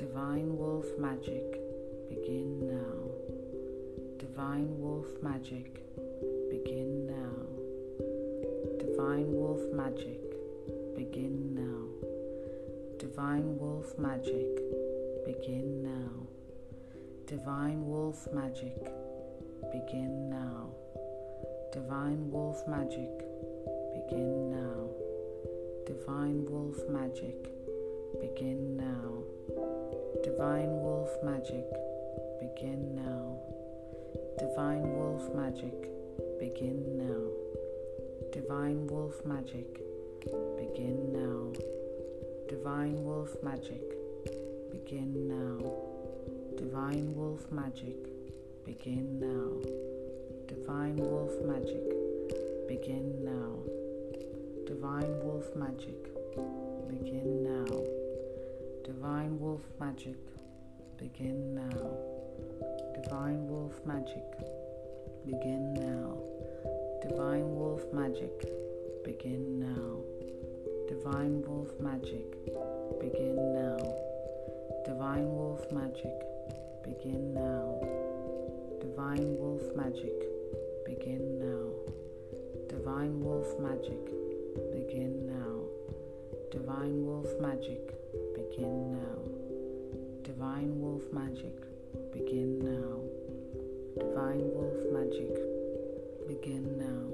Divine Wolf Magic, begin now. Divine Wolf Magic, begin now. Divine Wolf Magic, begin now. Divine Wolf Magic, begin now. Divine Wolf Magic, begin now. Divine Wolf Magic, begin now. Divine Wolf Magic, begin now. Divine Wolf Magic, begin now. Divine Wolf Magic, begin now. Divine Wolf Magic, begin now. Divine Wolf Magic, begin now. Divine Wolf Magic, begin now. Divine Wolf Magic, begin now. Divine Wolf Magic, begin now. Divine Wolf Magic, begin now. Divine Wolf Magic, begin now. Divine Wolf Magic, begin now. Divine Wolf Magic, begin now. Divine Wolf Magic, begin now. Divine Wolf Magic, begin now. Divine Wolf Magic, begin now. Divine Wolf Magic, begin now. Divine Wolf Magic, begin now. Divine Wolf Magic, begin now.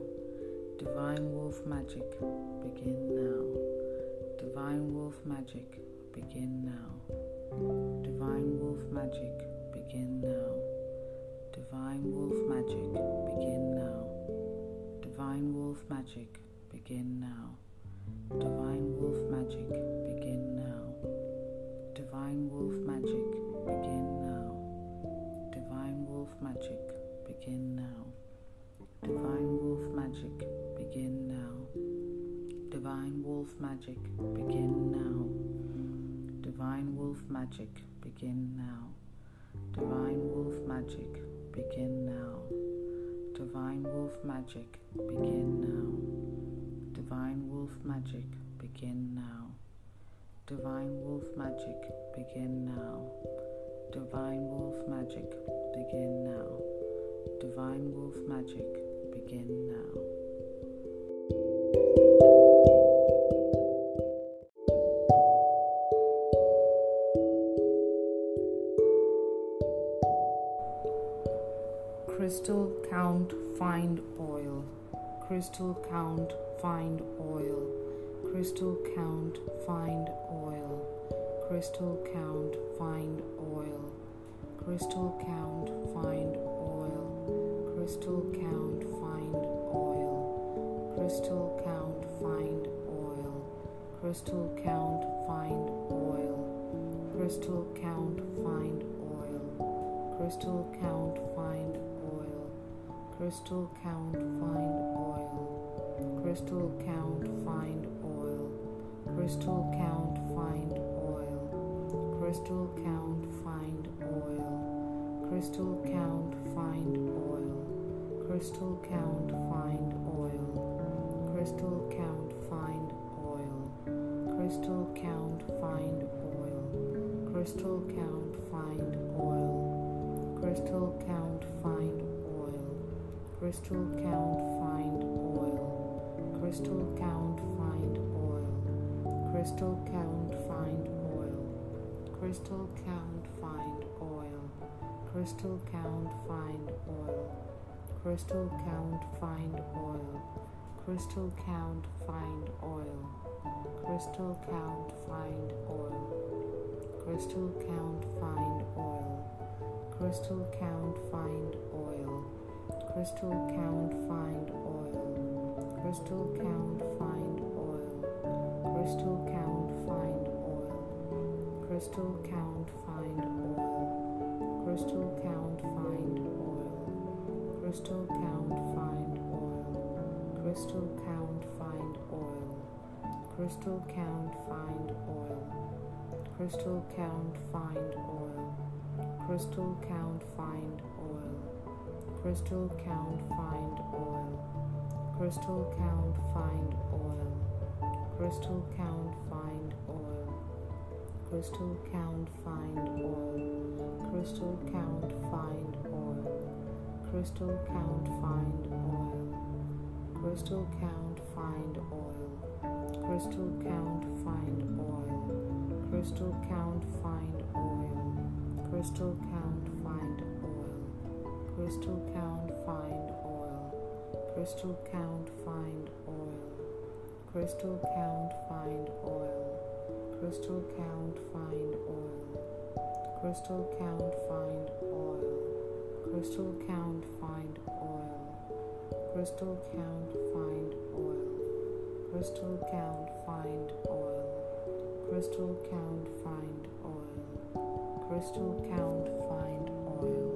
Divine Wolf Magic, begin now. Divine Wolf Magic, begin now. Divine Wolf Magic, Divine Wolf Magic, begin now. Divine Wolf Magic, begin now. Divine Wolf Magic, begin now. Divine Wolf Magic, begin now. Divine Wolf Magic, begin now. Divine Wolf Magic, begin now. Divine Wolf Magic, begin now. Crystal Count Find Oil. Crystal Count Find Oil. Crystal Count Find Oil. Crystal Count Find Oil. Crystal Count Find Oil. Crystal Count Find Oil. Crystal Count Find Oil. Crystal Count Find Oil. Crystal Count Find Oil. Crystal Count Find Oil. Crystal Count Find Oil. Crystal Count Find Oil. Crystal Count Find Oil. Crystal Count Find Oil. Crystal Count Find Oil. Crystal Count Find Oil. Crystal Count Find Oil. Crystal Count Find Oil. Crystal Count Find Oil. Crystal Count Find. Crystal Count Find Oil. Crystal Count Find Oil. Crystal Count Find Oil. Crystal Count Find Oil. Crystal Count Find Oil. Crystal Count Find Oil. Crystal Count Find Oil. Crystal Count Find Oil. Crystal Count Find Oil. Crystal Count Find Oil. Crystal Count Find Oil. Crystal Count Find Oil. Crystal Count Find Oil. Crystal Count Find Oil. Crystal Count Find Oil. Crystal Count Find Oil. Crystal Count Find Oil. Crystal Count Find Oil. Crystal Count Find Oil. Crystal count find oil. Crystal count find oil. Crystal count find oil. Crystal count find oil. Crystal count find oil. Crystal count find oil. Crystal count find oil. Crystal count find oil. Crystal count find oil. Crystal count find oil. Crystal count find oil. Crystal count find oil. Crystal count find oil. Crystal count find oil. Crystal count find oil. Crystal count find oil. Crystal count find oil. Crystal count find oil. Crystal count find oil. Crystal count find oil. Crystal count find oil.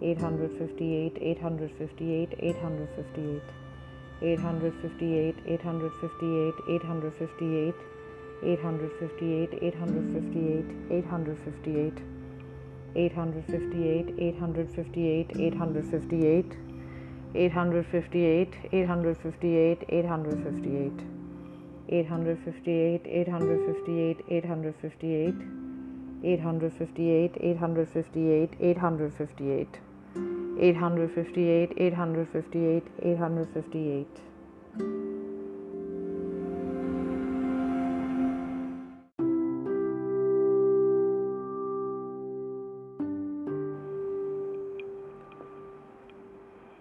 858 858 858 858 858 858 858 858 858 858 858 858 858 858 858 858 858 858 858 858 858 858 858 858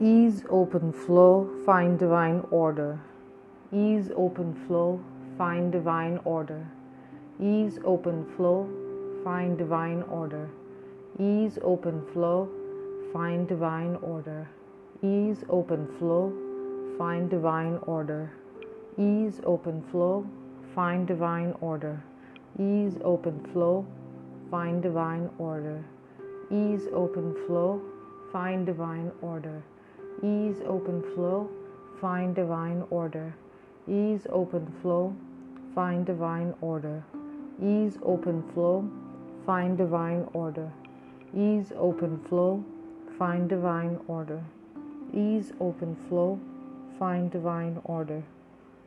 Ease, open flow, find divine order. Ease, open flow, find divine order. Ease, open flow, find divine order. Ease, open flow, find divine order. Ease, open flow, find divine order. Ease, open flow, find divine order. Ease, open flow, find divine order. Ease, open flow, find divine order. Ease, open flow, find divine order. Ease, open flow, find divine order. Ease, open flow, find divine order. Ease, open flow, find divine order. Ease, open flow, find divine order.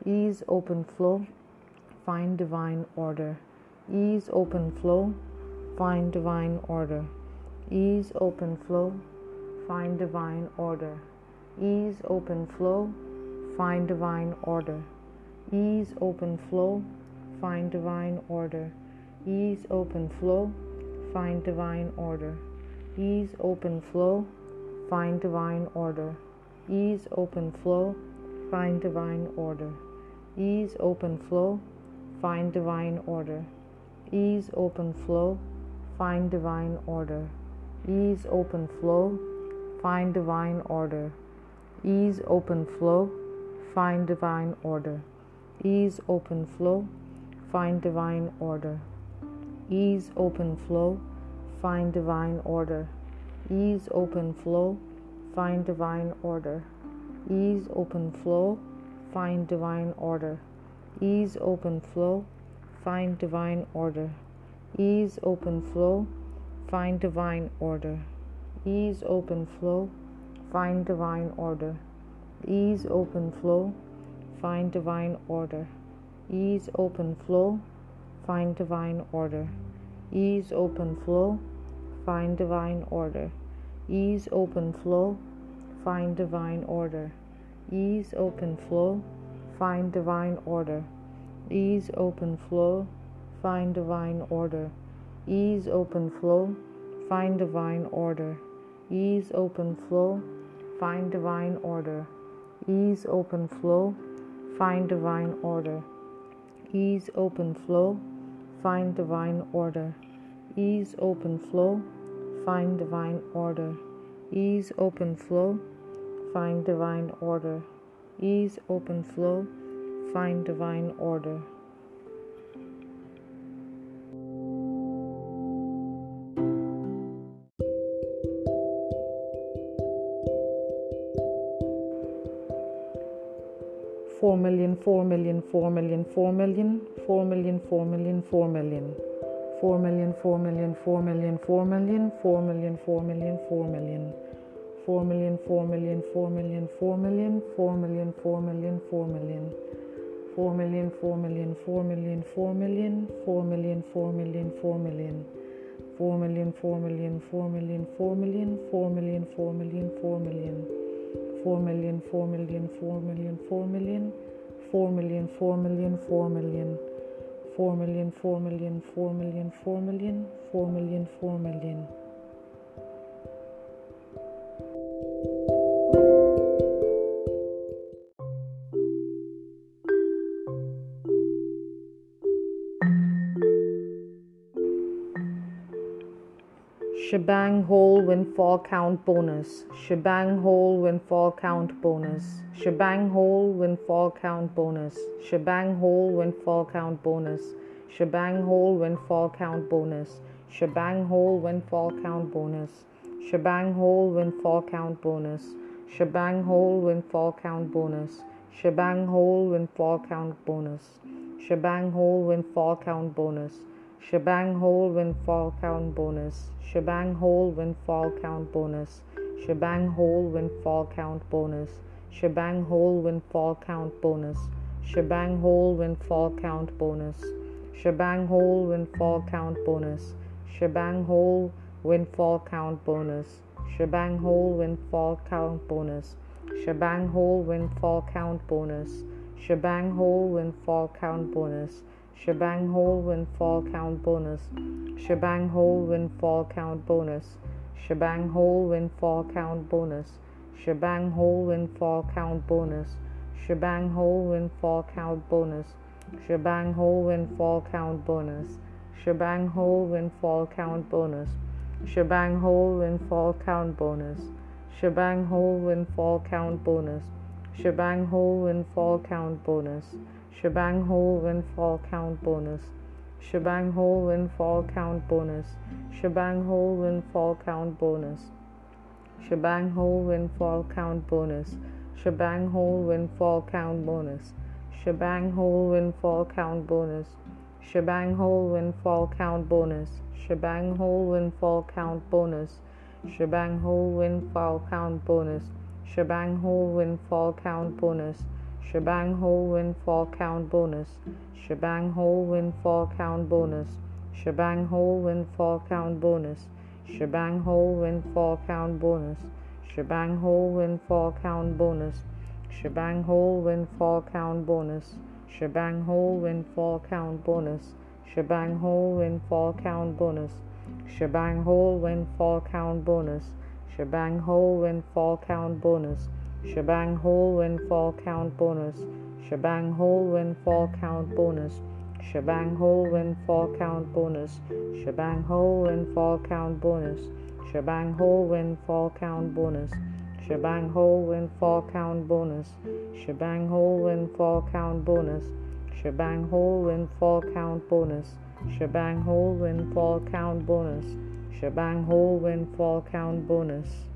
Ease, open flow, find divine order. Ease, open flow, find divine order. Ease, open flow, find divine order. Ease, open flow, find divine order. Ease, open flow, find divine order. Ease, open flow, find divine order. Ease, open flow, find divine order. Ease, open flow, find divine order. Ease, open flow, find divine order. Ease, open flow, find divine order. Ease, open flow, find divine order. Ease, open flow, find divine order. Ease, open flow, find divine order. Ease, open flow, find divine order. Ease, open flow, find divine order. Ease, open flow, find divine order. Ease, open flow, find divine order. Ease, open flow, find divine order. Ease, open flow, find divine order. Ease, open flow, find divine order. Ease, open flow, find divine order. Ease, open flow, find divine order. Ease, open flow, find divine order. Ease, open flow, find divine order. Ease, open flow, find divine order. Ease, open flow, find divine order. Ease, open flow, find divine order. ease, open flow, find divine order. Ease, open flow, find divine order. Ease, open flow, find divine order. Ease, open flow, find divine order. Ease, open flow, find divine order. four million, four million, four million, four million, 4 million, 4 million, 4 million. 4 million, 4 million, 4 million, 4 million, 4 million, 4 million, 4 million. 4 million, 4 million, 4 million, 4 million, 4 million, 4 million, 4 million. 4 million, 4 million, 4 million, 4 million, 4 million, 4 million, 4 million. 4 million, 4 million, 4 million, 4 million, 4 million, 4 million, 4 million. 4 million, 4 million, 4 million, 4 million. 4 million, 4 million, 4 million. 4 million 4 million, 4 million, 4 million, 4 million, 4 million. Shebang whole windfall count bonus. Shebang whole windfall count bonus. Shebang whole windfall count bonus. Shebang whole windfall count bonus. Shebang whole windfall count bonus. Shebang whole windfall count bonus. Shebang whole windfall count bonus. Shebang whole windfall count bonus. Shebang whole windfall count bonus. Shebang whole windfall count bonus. Shebang whole windfall count bonus. Shebang whole windfall count bonus. Shebang whole windfall count bonus. Shebang whole windfall count bonus. Shebang whole windfall count bonus. Shebang whole windfall count bonus. Shebang whole windfall count bonus. Shebang whole windfall count bonus. Shebang whole windfall count bonus. Shebang whole windfall count bonus. Shebang whole windfall count bonus. Shebang whole windfall count bonus. Shebang whole windfall count bonus. Shebang whole windfall count bonus. Shebang whole windfall count bonus. Shebang whole windfall count bonus. Shebang whole windfall count bonus. Shebang whole windfall count bonus. Shebang whole windfall count bonus. Shebang whole windfall count bonus shebang count bonus, shebang whole windfall count bonus, shebang whole windfall count bonus, shebang whole windfall count bonus, shebang whole windfall count bonus, shebang whole windfall count bonus, shebang whole windfall count bonus, shebang whole windfall count bonus, shebang whole windfall count bonus, shebang whole windfall count bonus shebang whole windfall count bonus, shebang whole windfall count bonus, shebang whole windfall count bonus, shebang whole windfall count bonus, shebang whole windfall count bonus, shebang whole windfall count bonus, shebang whole windfall count bonus, shebang whole windfall count bonus, shebang whole windfall count bonus, shebang whole windfall count bonus shebang whole windfall count bonus, shebang whole windfall count bonus, shebang whole windfall count bonus, shebang whole windfall count bonus, shebang whole windfall count bonus, shebang whole windfall count bonus, shebang whole windfall count bonus, shebang whole windfall count bonus, shebang whole windfall count bonus, shebang whole windfall count bonus.